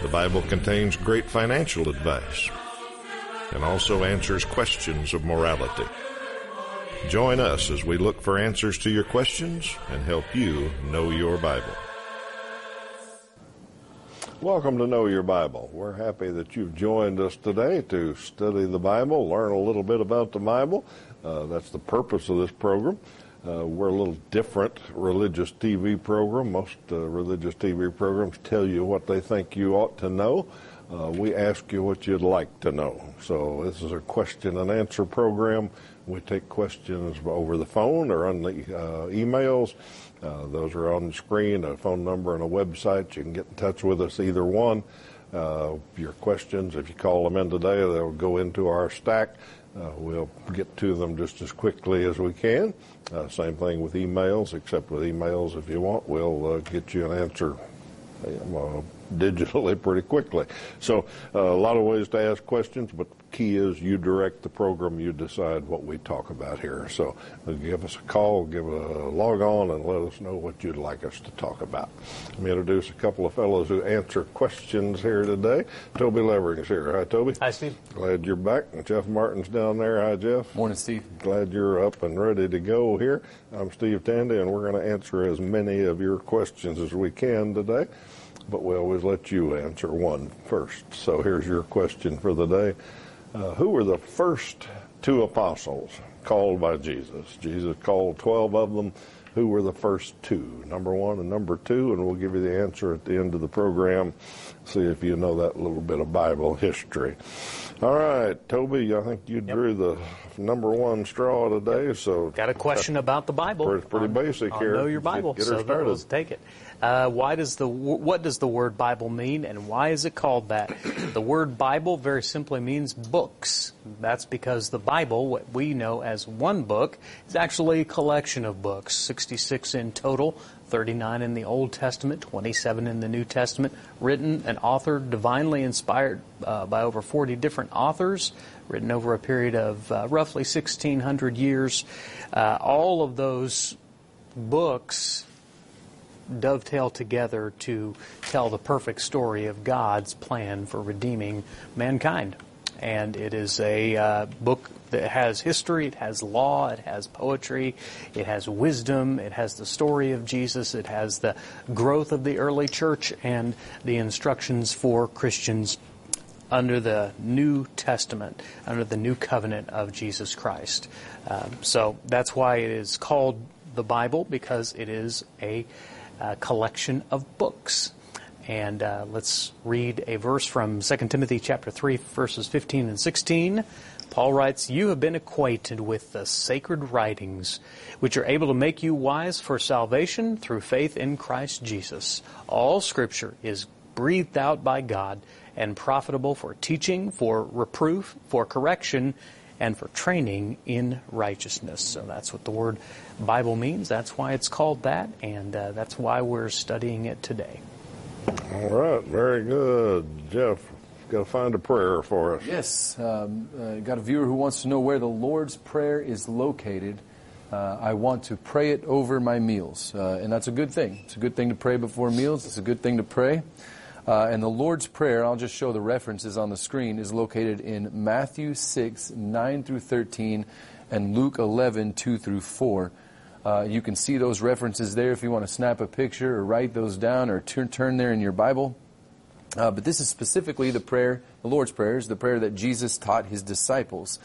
The Bible contains great financial advice and also answers questions of morality. Join us as we look for answers to your questions and help you know your Bible. Welcome to Know Your Bible. We're happy that you've joined us today to study the Bible, learn a little bit about the Bible. Uh, that's the purpose of this program. Uh, we're a little different religious TV program. Most uh, religious TV programs tell you what they think you ought to know. Uh, we ask you what you'd like to know. So this is a question and answer program. We take questions over the phone or on the uh, emails. Uh, those are on the screen, a phone number and a website. You can get in touch with us either one. Uh, your questions, if you call them in today, they'll go into our stack. Uh, we'll get to them just as quickly as we can. Uh, same thing with emails, except with emails, if you want, we'll uh, get you an answer uh, digitally pretty quickly. So uh, a lot of ways to ask questions, but key is you direct the program, you decide what we talk about here. So give us a call, give a log on, and let us know what you'd like us to talk about. Let me introduce a couple of fellows who answer questions here today. Toby Levering's here. Hi, Toby. Hi, Steve. Glad you're back. Jeff Martin's down there. Hi, Jeff. Morning, Steve. Glad you're up and ready to go here. I'm Steve Tandy, and we're going to answer as many of your questions as we can today but we always let you answer one first. So here's your question for the day. Uh, who were the first two apostles called by Jesus? Jesus called 12 of them. Who were the first two? Number one and number two, and we'll give you the answer at the end of the program. See if you know that little bit of Bible history. All right, Toby, I think you yep. drew the number one straw today. So got a question about the Bible. It's pretty, basic on, here. Know your Bible. Get, get so started. Let's take it. Uh, why does the what does the word Bible mean, and why is it called that? The word Bible very simply means books. That's because the Bible, what we know as one book, is actually a collection of books, 66 in total, 39 in the Old Testament, 27 in the New Testament, written and authored, divinely inspired uh, by over 40 different authors, written over a period of uh, roughly 1,600 years. Uh, all of those books dovetail together to tell the perfect story of God's plan for redeeming mankind. And it is a uh, book that has history, it has law, it has poetry, it has wisdom, it has the story of Jesus, it has the growth of the early church, and the instructions for Christians under the New Testament, under the new covenant of Jesus Christ. Um, so that's why it is called the Bible, because it is a uh, collection of books. And uh, let's read a verse from 2 Timothy chapter 3, verses 15 and 16. Paul writes, You have been acquainted with the sacred writings, which are able to make you wise for salvation through faith in Christ Jesus. All scripture is breathed out by God and profitable for teaching, for reproof, for correction, and for training in righteousness. So that's what the word Bible means. That's why it's called that, and uh, that's why we're studying it today. All right, very good. Jeff, got to find a prayer for us. Yes, um, uh, got a viewer who wants to know where the Lord's Prayer is located. Uh, I want to pray it over my meals, uh, and that's a good thing. It's a good thing to pray before meals. It's a good thing to pray. Uh, and the Lord's Prayer, I'll just show the references on the screen, is located in Matthew 6, 9 through 13, and Luke 11, 2 through 4. Uh, you can see those references there if you want to snap a picture or write those down or turn, turn there in your Bible. Uh, but this is specifically the prayer, the Lord's Prayer, is the prayer that Jesus taught his disciples.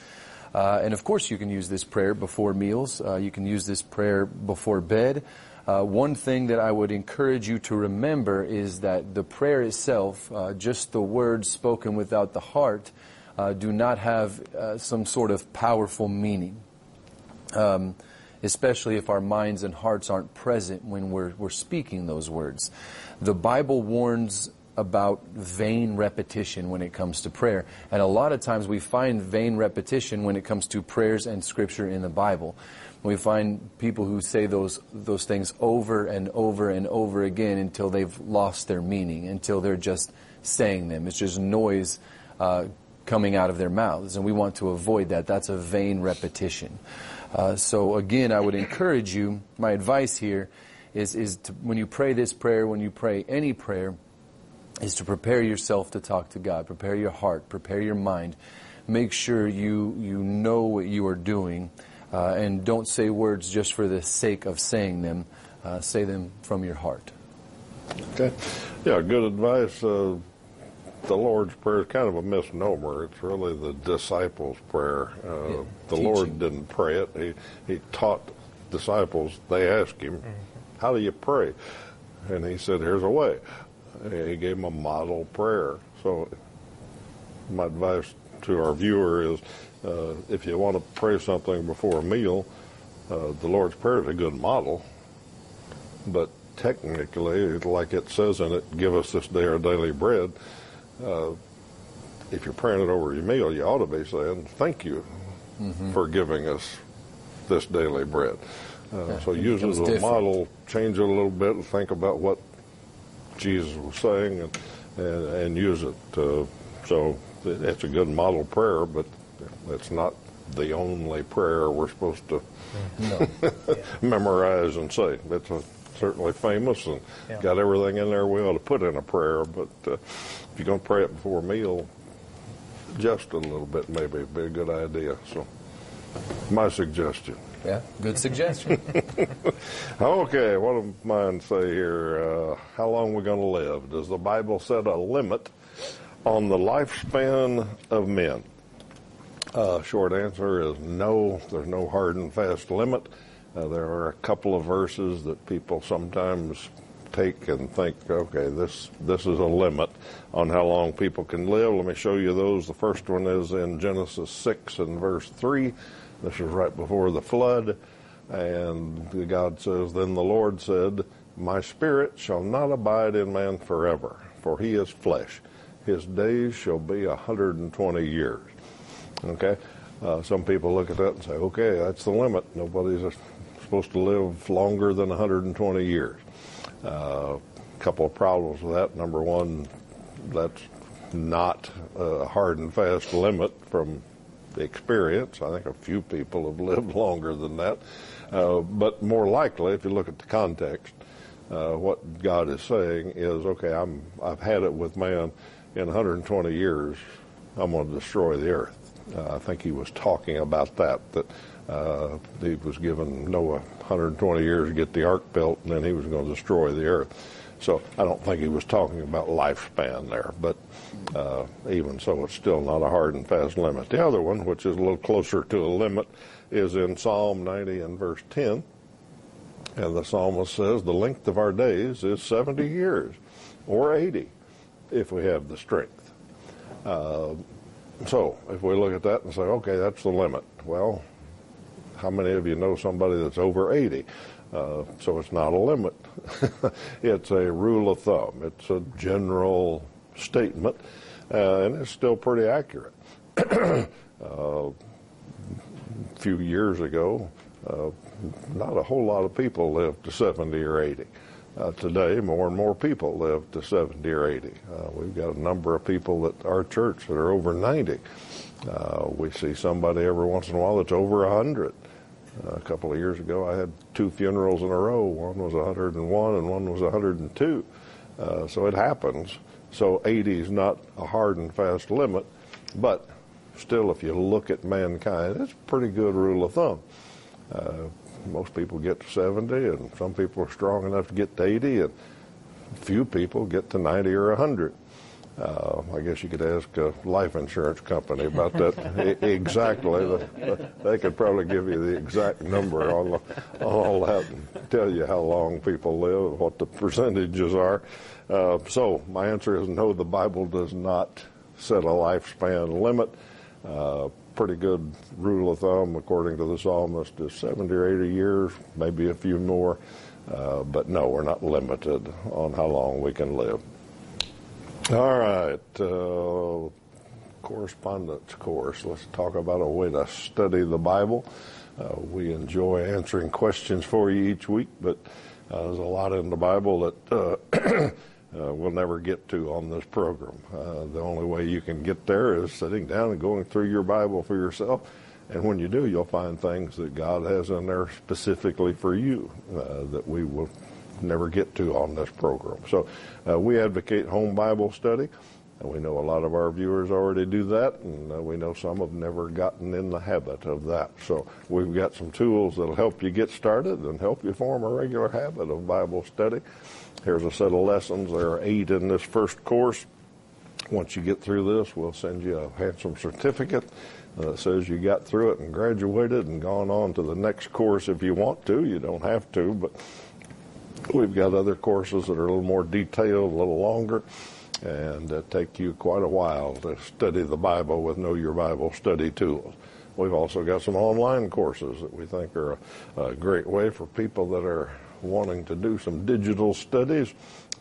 Uh, and of course, you can use this prayer before meals. Uh, you can use this prayer before bed. Uh, one thing that I would encourage you to remember is that the prayer itself, uh, just the words spoken without the heart, uh, do not have uh, some sort of powerful meaning. Um, especially if our minds and hearts aren't present when we're, we're speaking those words. The Bible warns about vain repetition when it comes to prayer. And a lot of times we find vain repetition when it comes to prayers and scripture in the Bible. We find people who say those those things over and over and over again until they've lost their meaning, until they're just saying them. It's just noise uh, coming out of their mouths, and we want to avoid that. That's a vain repetition. Uh, so again, I would encourage you. My advice here is is to, when you pray this prayer, when you pray any prayer, is to prepare yourself to talk to God. Prepare your heart. Prepare your mind. Make sure you you know what you are doing uh, and don't say words just for the sake of saying them. Uh, say them from your heart. Okay. Yeah, good advice. Uh, the Lord's Prayer is kind of a misnomer. It's really the disciples' prayer. Uh, Yeah, the teaching. Lord didn't pray it. He, he taught disciples. They asked him, how do you pray? And he said, here's a way. He gave them a model prayer. So my advice to our viewer is uh, if you want to pray something before a meal, uh, the Lord's Prayer is a good model. But technically, like it says in it, give us this day our daily bread. Uh, if you're praying it over your meal, you ought to be saying, thank you for giving us this daily bread. Uh, Yeah, so use it as a different. model, change it a little bit, and think about what Jesus was saying and, and, and use it. Uh, so it- it's a good model prayer, but it's not the only prayer we're supposed to No. memorize and say. It's a, certainly famous and Yeah. got everything in there we ought to put in a prayer, but uh, if you're going to pray it before a meal, just a little bit maybe would be a good idea. So my suggestion. Yeah, good suggestion. Okay, what does mine say here? Uh, how long are we going to live? Does the Bible set a limit on the lifespan of men? Uh, short answer is no. There's no hard and fast limit. Uh, there are a couple of verses that people sometimes take and think, okay, this this is a limit on how long people can live. Let me show you those. The first one is in Genesis six and verse three. This is right before the flood, and God says, "Then the Lord said, My spirit shall not abide in man forever, for he is flesh. His days shall be a hundred and twenty years." Okay, uh, some people look at that and say, "Okay, that's the limit. Nobody's supposed to live longer than 120 years." A uh, couple of problems with that. Number one, that's not a hard and fast limit from experience. I think a few people have lived longer than that. Uh, but more likely, if you look at the context, uh, what God is saying is, okay, I'm, I've had it with man in 120 years. I'm going to destroy the earth. Uh, I think he was talking about that, that uh, he was given Noah 120 years to get the ark built, and then he was going to destroy the earth. So I don't think he was talking about lifespan there, but uh, even so, it's still not a hard and fast limit. The other one, which is a little closer to a limit, is in Psalm 90 and verse 10. And the psalmist says, The length of our days is 70 years, or 80, if we have the strength. Uh, so if we look at that and say, okay, that's the limit. Well, how many of you know somebody that's over 80? Uh, so it's not a limit. it's a rule of thumb. It's a general statement, uh, and it's still pretty accurate. uh, a few years ago, uh, not a whole lot of people lived to 70 or 80. Uh, today, more and more people live to 70 or 80. Uh, we've got a number of people at our church that are over 90. Uh, we see somebody every once in a while that's over 100. Uh, a couple of years ago, I had two funerals in a row. One was 101 and one was 102. Uh, so it happens. So 80 is not a hard and fast limit, but still, if you look at mankind, it's a pretty good rule of thumb. Uh, most people get to 70, and some people are strong enough to get to 80, and few people get to 90 or 100. Uh, I guess you could ask a life insurance company about that exactly. They could probably give you the exact number on, the, on all that and tell you how long people live, what the percentages are. Uh, so my answer is no. The Bible does not set a lifespan limit. Uh, pretty good rule of thumb, according to the psalmist, is 70 or 80 years, maybe a few more. Uh, but no, we're not limited on how long we can live. All right. Uh, correspondence course. Let's talk about a way to study the Bible. Uh, we enjoy answering questions for you each week, but uh, there's a lot in the Bible that uh, uh, we'll never get to on this program. Uh, the only way you can get there is sitting down and going through your Bible for yourself. And when you do, you'll find things that God has in there specifically for you that we will never get to on this program. So uh, we advocate home Bible study. And we know a lot of our viewers already do that, and uh, we know some have never gotten in the habit of that. So we've got some tools that'll help you get started and help you form a regular habit of Bible study. Here's a set of lessons. There are eight in this first course. Once you get through this, we'll send you a handsome certificate that says you got through it and graduated and gone on to the next course if you want to. You don't have to, but we've got other courses that are a little more detailed, a little longer and uh, take you quite a while to study the Bible with Know Your Bible study tools. We've also got some online courses that we think are a, a great way for people that are wanting to do some digital studies.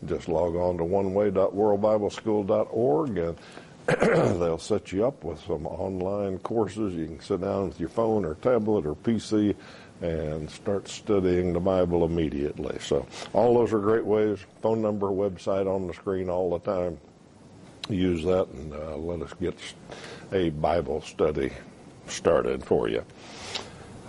Just log on to oneway.worldbibleschool.org and they'll set you up with some online courses. You can sit down with your phone or tablet or PC and start studying the Bible immediately. So all those are great ways. Phone number, website on the screen all the time. Use that and uh, let us get a Bible study started for you.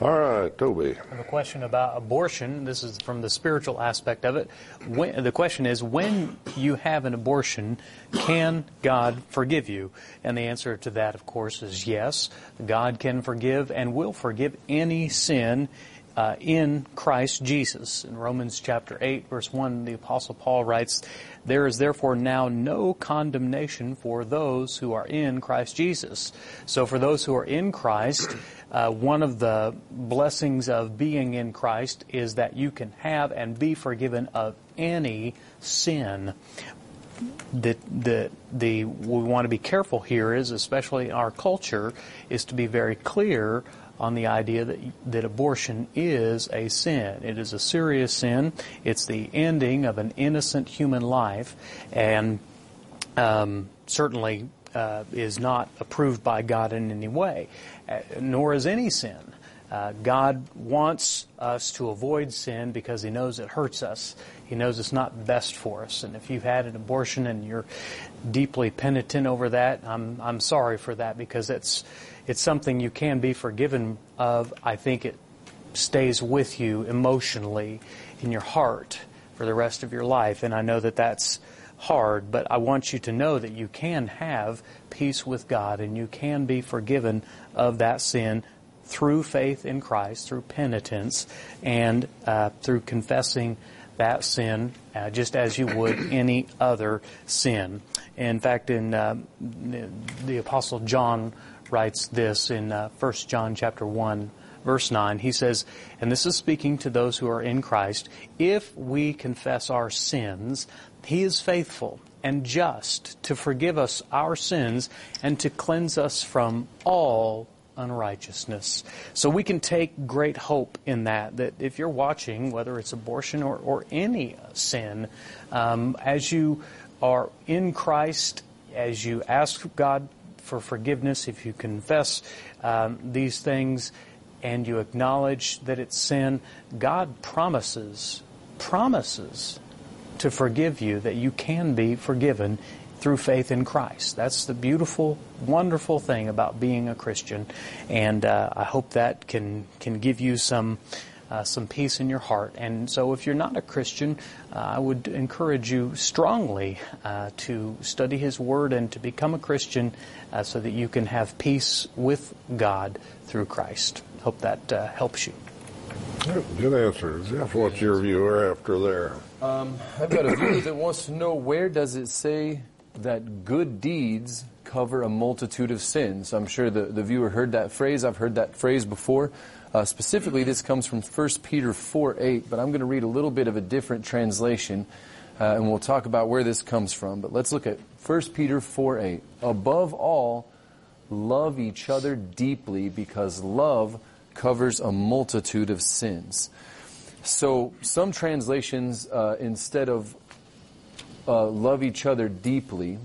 All right, Toby. I have a question about abortion. This is from the spiritual aspect of it. When, the question is, when you have an abortion, can God forgive you? And the answer to that, of course, is yes. God can forgive and will forgive any sin uh, in Christ Jesus. In Romans chapter 8, verse 1, the Apostle Paul writes, There is therefore now no condemnation for those who are in Christ Jesus. So for those who are in Christ, uh, one of the blessings of being in Christ is that you can have and be forgiven of any sin. The, the, the, we want to be careful here is, especially in our culture, is to be very clear on the idea that, that abortion is a sin. It is a serious sin. It's the ending of an innocent human life, and um, certainly uh, is not approved by God in any way, nor is any sin. Uh, God wants us to avoid sin because He knows it hurts us. He knows it's not best for us. And if you've had an abortion and you're deeply penitent over that, I'm I'm sorry for that because it's it's something you can be forgiven of. I think it stays with you emotionally in your heart for the rest of your life. And I know that that's hard, but I want you to know that you can have peace with God and you can be forgiven of that sin through faith in Christ, through penitence, and uh, through confessing that sin uh, just as you would any other sin. In fact, in uh, the Apostle John writes this in uh, 1 John chapter 1 verse 9. He says, and this is speaking to those who are in Christ, if we confess our sins, he is faithful and just to forgive us our sins and to cleanse us from all unrighteousness. So we can take great hope in that, that if you're watching, whether it's abortion or, or any sin, um, as you are in Christ, as you ask God for forgiveness, if you confess um, these things and you acknowledge that it's sin, God promises, promises to forgive you, that you can be forgiven through faith in Christ. That's the beautiful, wonderful thing about being a Christian, and uh, I hope that can can give you some uh, some peace in your heart. And so, if you're not a Christian, uh, I would encourage you strongly uh, to study His Word and to become a Christian uh, so that you can have peace with God through Christ. Hope that uh, helps you. Good answer. Jeff, what's your viewer after there? Um, I've got a viewer that wants to know where does it say that good deeds cover a multitude of sins? I'm sure the, the viewer heard that phrase. I've heard that phrase before. Uh, specifically, this comes from 1 Peter 4 8, but I'm going to read a little bit of a different translation, uh, and we'll talk about where this comes from. But let's look at 1 Peter 4 8. Above all, love each other deeply because love covers a multitude of sins. So, some translations, uh, instead of uh, love each other deeply,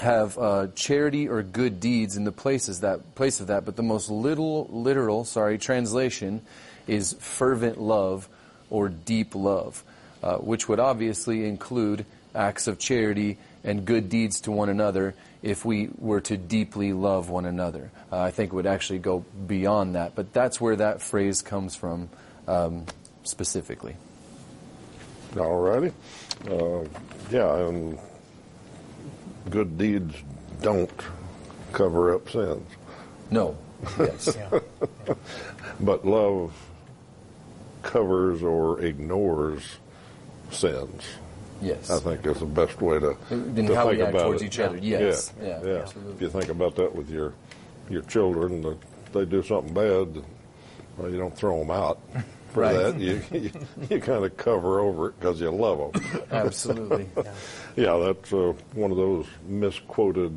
have uh, charity or good deeds in the places that place of that, but the most little literal, sorry, translation is fervent love or deep love, uh, which would obviously include acts of charity and good deeds to one another if we were to deeply love one another. Uh, I think it would actually go beyond that, but that's where that phrase comes from um, specifically. All righty. Uh, yeah, and good deeds don't cover up sins. No. Yes. Yeah. But love covers or ignores sins. Yes. I think is the best way to, In to how we think act about towards it. each other. Yes. Yeah, Yeah, yeah. If you think about that with your your children, that they do something bad, well, you don't throw them out for Right. that. You you, you kind of cover over it because you love them. Absolutely. yeah, that's uh, one of those misquoted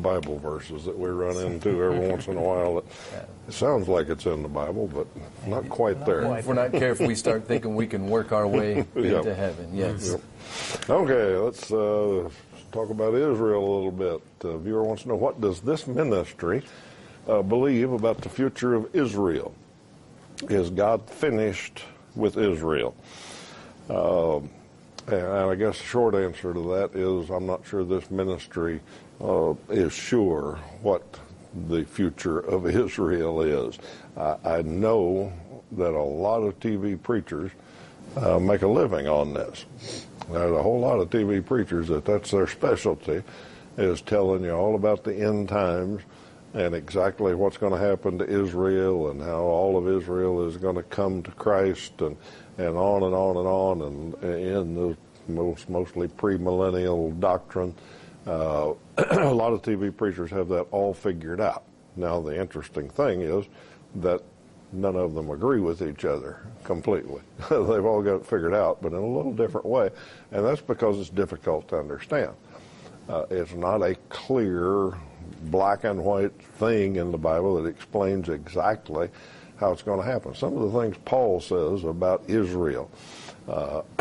Bible verses that we run into every once in a while. It, it sounds like it's in the Bible, but not quite there. quite. if we're not careful, we start thinking we can work our way Yeah. into heaven. Yes. Yep. Okay, let's uh, talk about Israel a little bit. Uh, viewer wants to know what does this ministry uh, believe about the future of Israel? Is God finished with Israel? Um, and I guess the short answer to that is I'm not sure this ministry uh, is sure what the future of Israel is. I, I know that a lot of TV preachers uh, make a living on this. There's a whole lot of TV preachers that that's their specialty, is telling you all about the end times and exactly what's going to happen to Israel and how all of Israel is going to come to Christ and, and on and on and on and in the most mostly premillennial doctrine. Uh, a lot of TV preachers have that all figured out. Now the interesting thing is that none of them agree with each other completely. They've all got it figured out, but in a little different way, and that's because it's difficult to understand. Uh, it's not a clear black and white thing in the Bible that explains exactly how it's going to happen. Some of the things Paul says about Israel uh,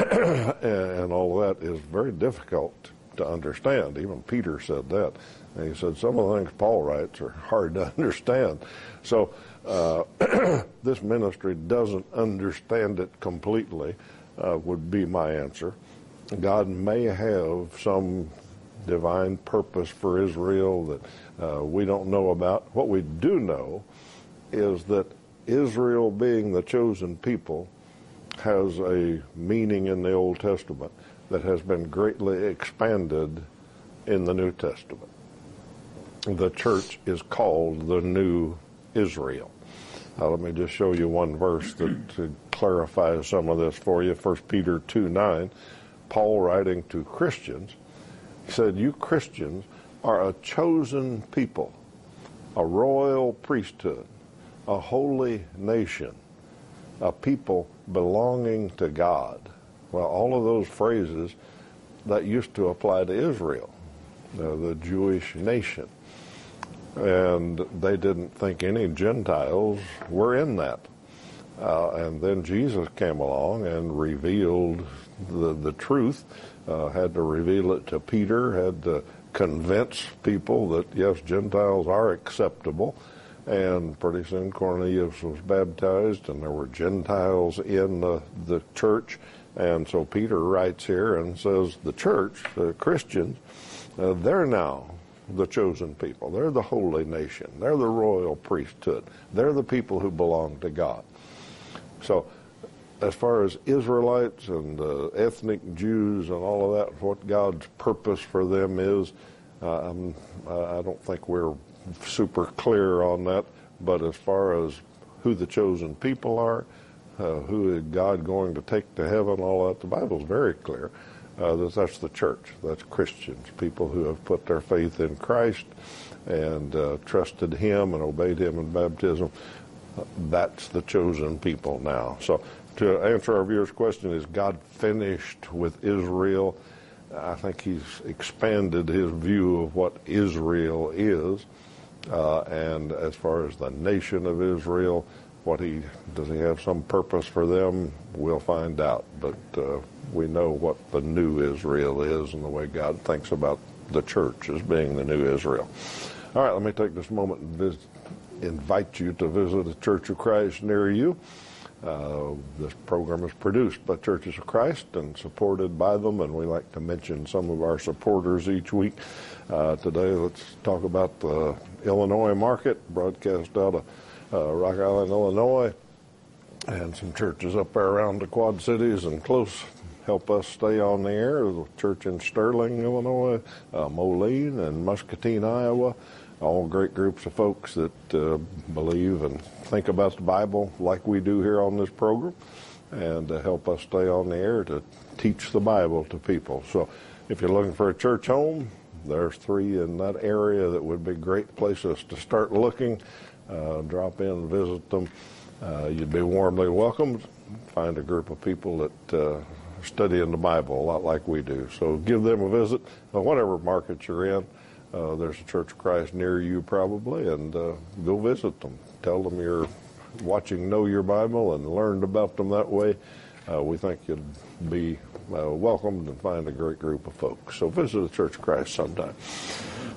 and all that is very difficult to understand. Even Peter said that. And he said some of the things Paul writes are hard to understand. So uh, this ministry doesn't understand it completely, uh, would be my answer. God may have some divine purpose for Israel that uh, we don't know about. What we do know is that Israel, being the chosen people, has a meaning in the Old Testament that has been greatly expanded in the New Testament. The church is called the New Israel. Now, let me just show you one verse that clarify some of this for you. 1 Peter 2 9, Paul writing to Christians, he said, You Christians are a chosen people, a royal priesthood, a holy nation, a people belonging to God. Well, all of those phrases that used to apply to Israel, uh, the Jewish nation. And they didn't think any Gentiles were in that. Uh, and then Jesus came along and revealed the, the truth, uh, had to reveal it to Peter, had to convince people that, yes, Gentiles are acceptable. And pretty soon Cornelius was baptized, and there were Gentiles in the, the church. And so Peter writes here and says, the church, the Christians, uh, they're now the chosen people. They're the holy nation. They're the royal priesthood. They're the people who belong to God. So, as far as Israelites and uh, ethnic Jews and all of that, what God's purpose for them is, I'm, I don't think we're super clear on that. But as far as who the chosen people are, uh, who is God going to take to heaven, all that, the Bible's very clear. Uh, that that's the church. That's Christians, people who have put their faith in Christ and uh, trusted Him and obeyed Him in baptism. That's the chosen people now. So, to answer our viewer's question, is God finished with Israel? I think He's expanded His view of what Israel is. Uh, and as far as the nation of Israel, what he does he have some purpose for them? We'll find out. But uh, we know what the new Israel is and the way God thinks about the church as being the new Israel. All right, let me take this moment and invite you to visit a Church of Christ near you. Uh, this program is produced by Churches of Christ and supported by them, and we like to mention some of our supporters each week. Uh, today, let's talk about the Illinois market, broadcast out of Rock Island, Illinois, and some churches up there around the Quad Cities and close help us stay on the air. The church in Sterling, Illinois, uh, Moline, and Muscatine, Iowa. All great groups of folks that uh, believe and think about the Bible like we do here on this program, and to help us stay on the air to teach the Bible to people. So, if you're looking for a church home, there's three in that area that would be great places to start looking. Uh, drop in and visit them. Uh, you'd be warmly welcomed. Find a group of people that uh, studying the Bible a lot like we do. So give them a visit, whatever market you're in. Uh, there's a Church of Christ near you probably, and uh, go visit them. Tell them you're watching Know Your Bible and learned about them that way. Uh, we think you'd be welcomed and find a great group of folks. So visit the Church of Christ sometime.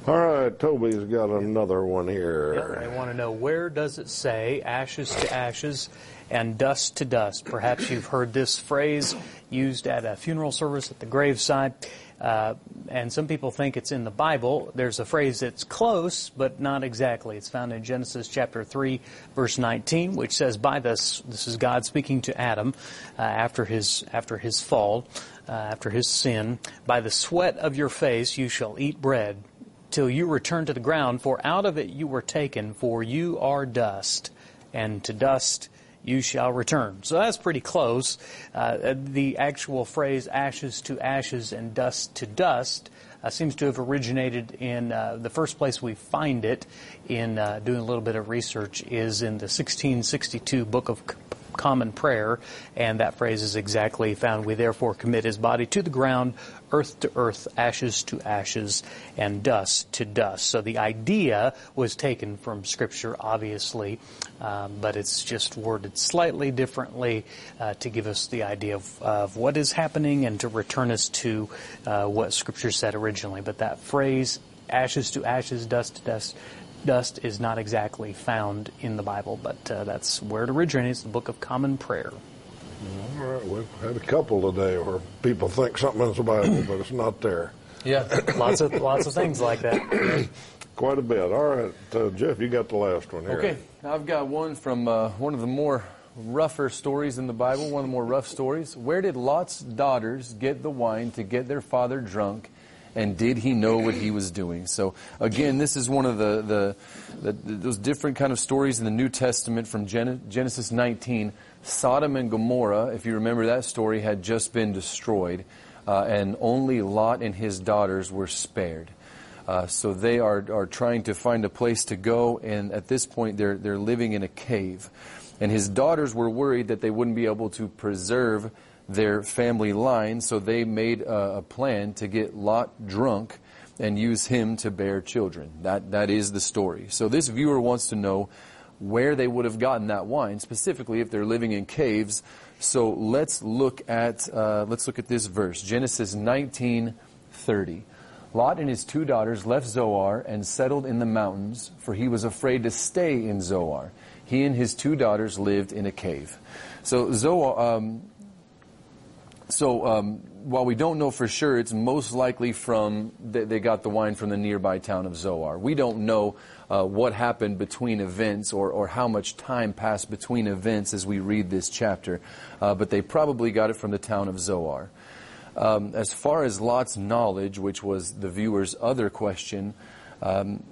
All right, Toby's got another one here. Yep, I want to know where does it say ashes to ashes and dust to dust? Perhaps you've heard this phrase used at a funeral service at the graveside. Uh, and some people think it's in the Bible. There's a phrase that's close, but not exactly. It's found in Genesis chapter 3, verse 19, which says, By this, this is God speaking to Adam uh, after, his, after his fall, uh, after his sin, By the sweat of your face you shall eat bread till you return to the ground, for out of it you were taken, for you are dust, and to dust you shall return. So that's pretty close. Uh, the actual phrase ashes to ashes and dust to dust uh, seems to have originated in uh, the first place we find it in uh, doing a little bit of research is in the 1662 book of common prayer, and that phrase is exactly found. We therefore commit his body to the ground, earth to earth, ashes to ashes, and dust to dust. So the idea was taken from Scripture, obviously, um, but it's just worded slightly differently uh, to give us the idea of, of, what is happening and to return us to uh, what Scripture said originally. But that phrase, ashes to ashes, dust to dust, dust is not exactly found in the Bible, but uh, that's where it originates, the Book of Common Prayer. All right, we've had a couple today where people think something is the Bible, but it's not there. Yeah, lots of lots of things like that. Quite a bit. All right, uh, Jeff, you got the last one here. Okay, I've got one from uh, one of the more rougher stories in the Bible, one of the more rough stories. Where did Lot's daughters get the wine to get their father drunk? And did he know what he was doing? So again, this is one of the, the, the those different kind of stories in the New Testament from Genesis 19. Sodom and Gomorrah, if you remember that story, had just been destroyed, uh, and only Lot and his daughters were spared. Uh, so they are, are trying to find a place to go, and at this point they're, they're living in a cave. And his daughters were worried that they wouldn't be able to preserve their family line, so they made a, a, plan to get Lot drunk and use him to bear children. That, that is the story. So this viewer wants to know where they would have gotten that wine, specifically if they're living in caves. So let's look at, uh, let's look at this verse, Genesis 19:30. Lot and his two daughters left Zoar and settled in the mountains, for he was afraid to stay in Zoar. He and his two daughters lived in a cave. So Zoar, um, so um, while we don't know for sure, it's most likely from they got the wine from the nearby town of Zoar. We don't know uh, what happened between events or, or how much time passed between events as we read this chapter, uh, but they probably got it from the town of Zoar. Um, as far as Lot's knowledge, which was the viewer's other question, um,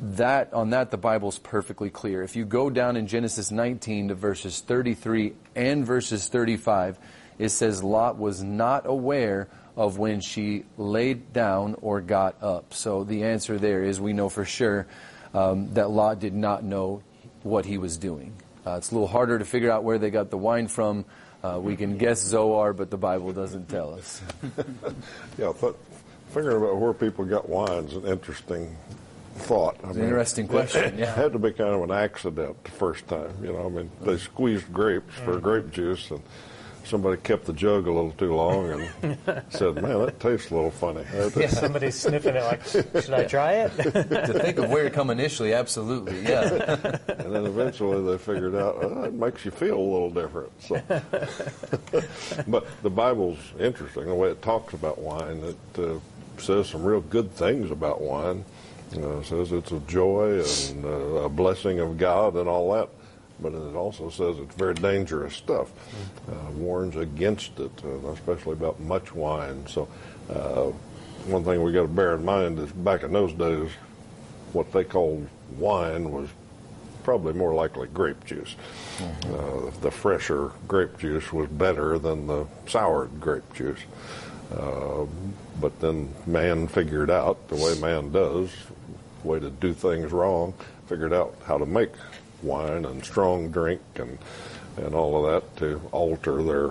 that on that the Bible's perfectly clear. If you go down in Genesis 19 to verses 33 and verses 35 it says Lot was not aware of when she laid down or got up. So the answer there is we know for sure um, that Lot did not know what he was doing. Uh, it's a little harder to figure out where they got the wine from. Uh, we can guess Zoar, but the Bible doesn't tell us. yeah, but figuring about where people got wine is an interesting thought. I It's an interesting question, It, yeah. had to be kind of an accident the first time. You know, I mean, they squeezed grapes Mm-hmm. for grape juice, and somebody kept the jug a little too long and said, "Man, that tastes a little funny." Somebody's sniffing it like, should I try it? to think of where it come initially, absolutely, yeah. And then eventually they figured out oh, it makes you feel a little different. So, but the Bible's interesting the way it talks about wine. It uh, says some real good things about wine. Uh, it says it's a joy and uh, a blessing of God and all that. But it also says it's very dangerous stuff. Uh, warns against it, uh, especially about much wine. So, uh, one thing we got to bear in mind is back in those days, what they called wine was probably more likely grape juice. Uh, the fresher grape juice was better than the soured grape juice. Uh, but then man figured out the way man does, way to do things wrong, figured out how to make wine and strong drink and and all of that to alter their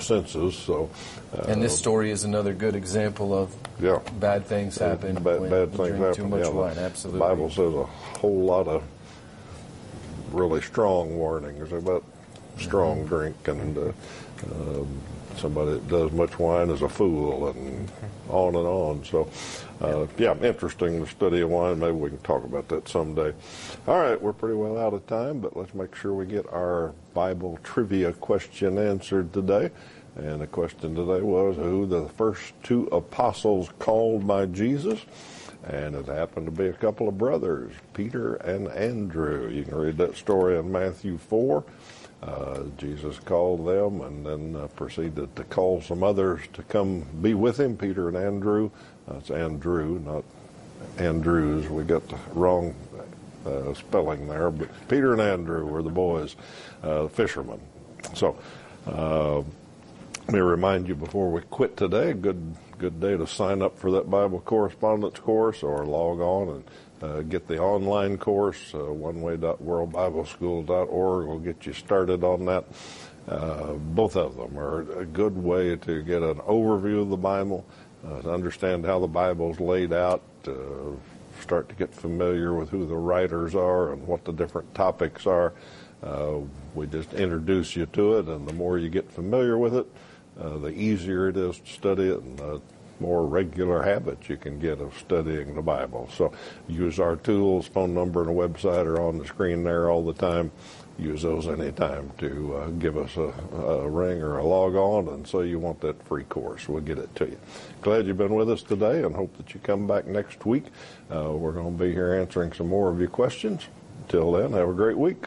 senses. So, uh, And this story is another good example of yeah, bad things happen bad, when bad things happen. too much yeah, wine. Absolutely. Bible says a whole lot of really strong warnings about strong Mm-hmm. drink and uh, um, somebody that does much wine is a fool and on and on. So, uh, yeah, interesting the study of wine. Maybe we can talk about that someday. All right, we're pretty well out of time, but let's make sure we get our Bible trivia question answered today. And the question today was who the first two apostles called by Jesus? And it happened to be a couple of brothers, Peter and Andrew. You can read that story in Matthew 4. Uh, Jesus called them and then uh, proceeded to call some others to come be with him, Peter and Andrew. Uh, Andrew, not Andrews. We got the wrong uh, spelling there, but Peter and Andrew were the boys, uh, fishermen. So, uh, let me remind you before we quit today, good good day to sign up for that Bible correspondence course or log on and uh, get the online course, uh, oneway.worldbibleschool.org will get you started on that. Uh, both of them are a good way to get an overview of the Bible, uh, to understand how the Bible's laid out, uh, start to get familiar with who the writers are and what the different topics are. Uh, we just introduce you to it, and the more you get familiar with it, uh, the easier it is to study it, and the more regular habits you can get of studying the Bible. So use our tools, phone number and website are on the screen there all the time. Use those anytime to uh, give us a, a ring or a log on and say you want that free course. We'll get it to you. Glad you've been with us today and hope that you come back next week. Uh, we're going to be here answering some more of your questions. Until then, have a great week.